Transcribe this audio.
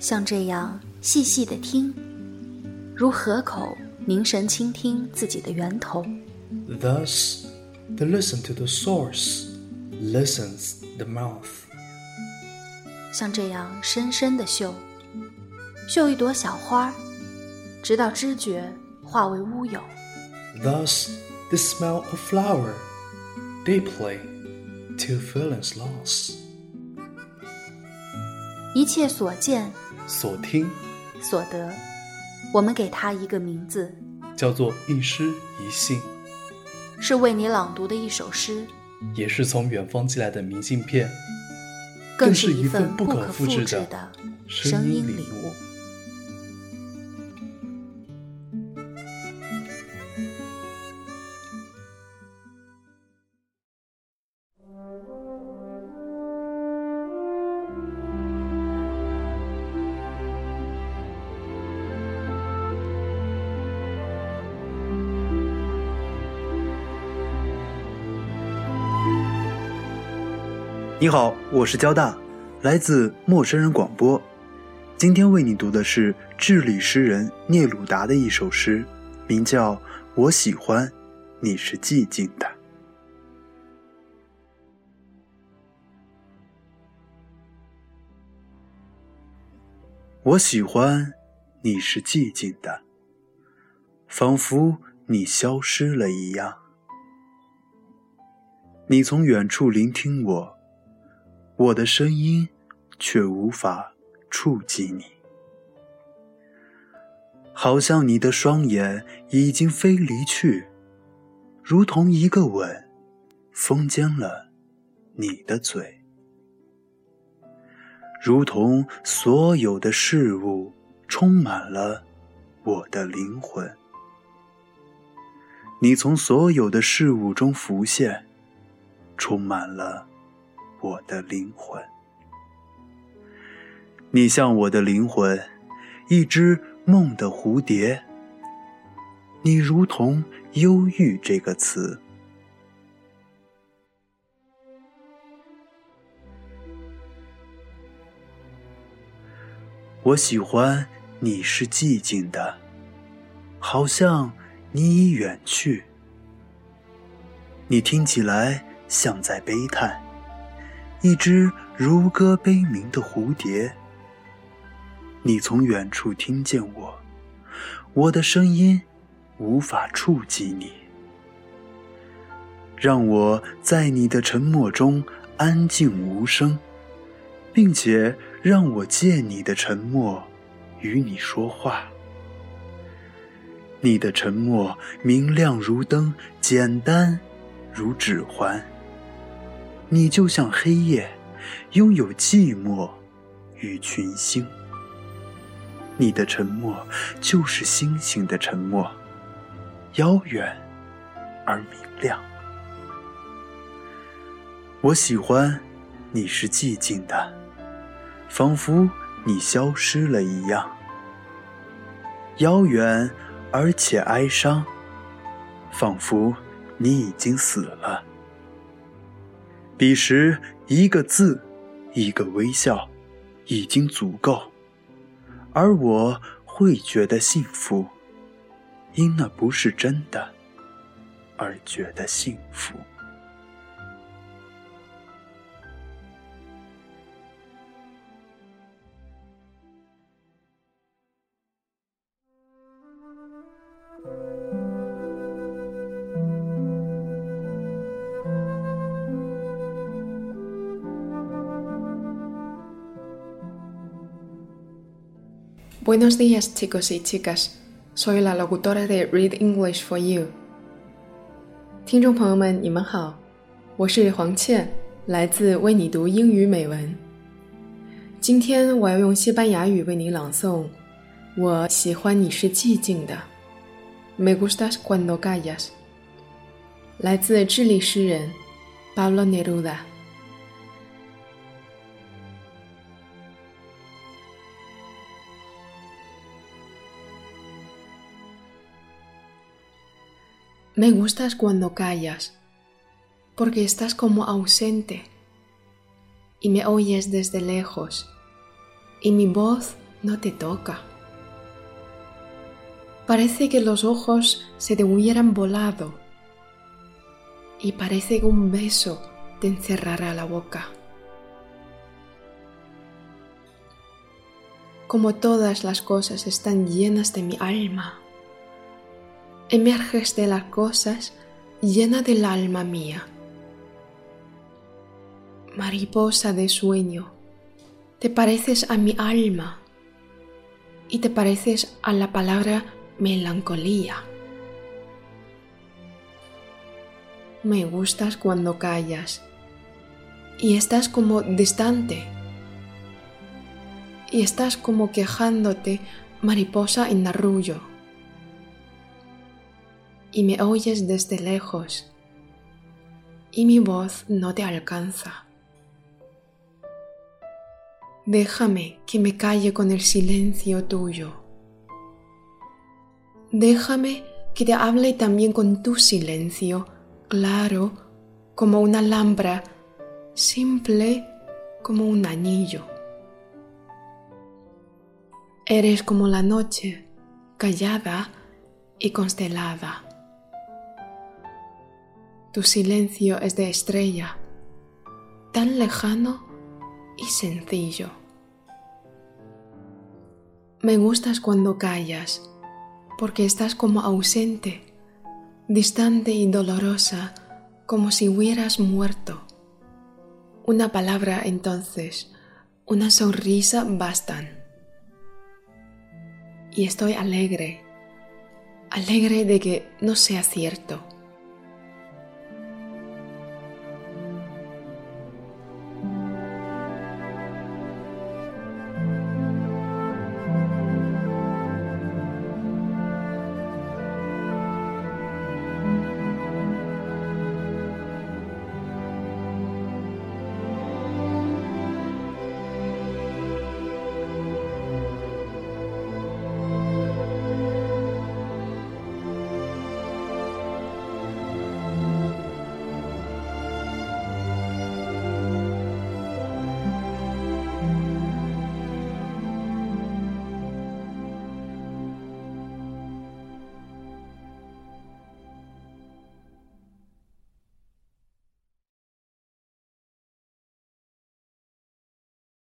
像这样细细的听，如河口凝神倾听自己的源头。Thus, the listen to the source listens the mouth. 像这样深深的嗅，嗅一朵小花，直到知觉化为乌有。Thus, the smell of flower deeply till feelings lost. 一切所见 所听。所得，我们给它一个名字，叫做一诗一信，是为你朗读的一首诗，也是从远方寄来的明信片，更是一份不可复制的声音礼物。你好，我是交大，来自陌生人广播。今天为你读的是智利诗人聂鲁达的一首诗，名叫《我喜欢你是寂静的》。我喜欢你是寂静的，仿佛你消失了一样。你从远处聆听我。我的声音却无法触及你，好像你的双眼已经飞离去，如同一个吻封缄了你的嘴，如同所有的事物充满了我的灵魂。你从所有的事物中浮现，充满了。我的灵魂，你像我的灵魂，一只梦的蝴蝶。你如同忧郁这个词。我喜欢你是寂静的，好像你已远去。你听起来像在悲叹。一只如歌悲鸣的蝴蝶，你从远处听见我，我的声音无法触及你，让我在你的沉默中安静无声，并且让我借你的沉默与你说话。你的沉默明亮如灯，简单如指环。你就像黑夜，拥有寂寞与群星。你的沉默就是星星的沉默，遥远而明亮。我喜欢你是寂静的，仿佛你消失了一样，遥远而且哀伤，仿佛你已经死了。彼时，一个字，一个微笑，已经足够，而我会觉得幸福，因那不是真的，而觉得幸福。Buenos días, chicos y chicas. Soy la locutora de Read English for You. 听众朋友们，你们好，我是黄倩，来自为你读英语美文。今天我要用西班牙语为你朗诵。我喜欢你是寂静的。Me gustas cuando callas。来自智利诗人 Pablo Neruda。Me gustas cuando callas, porque estás como ausente y me oyes desde lejos, y mi voz no te toca. Parece que los ojos se te hubieran volado y parece que un beso te encerrará la boca. Como todas las cosas están llenas de mi alma, emerges de las cosas llena del alma mía. Mariposa de sueño, te pareces a mi alma y te pareces a la palabra melancolía. Me gustas cuando callas y estás como distante y estás como quejándote mariposa en arrullo y me oyes desde lejos y mi voz no te alcanza. Déjame que me calle con el silencio tuyo. Déjame que te hable también con tu silencio, claro como una lámpara, simple como un anillo. Eres como la noche, callada y constelada. Tu silencio es de estrella, tan lejano y sencillo. Me gustas cuando callas, porque estás como ausente, distante y dolorosa, como si hubieras muerto. Una palabra entonces, una sonrisa bastan. Y estoy alegre, alegre de que no sea cierto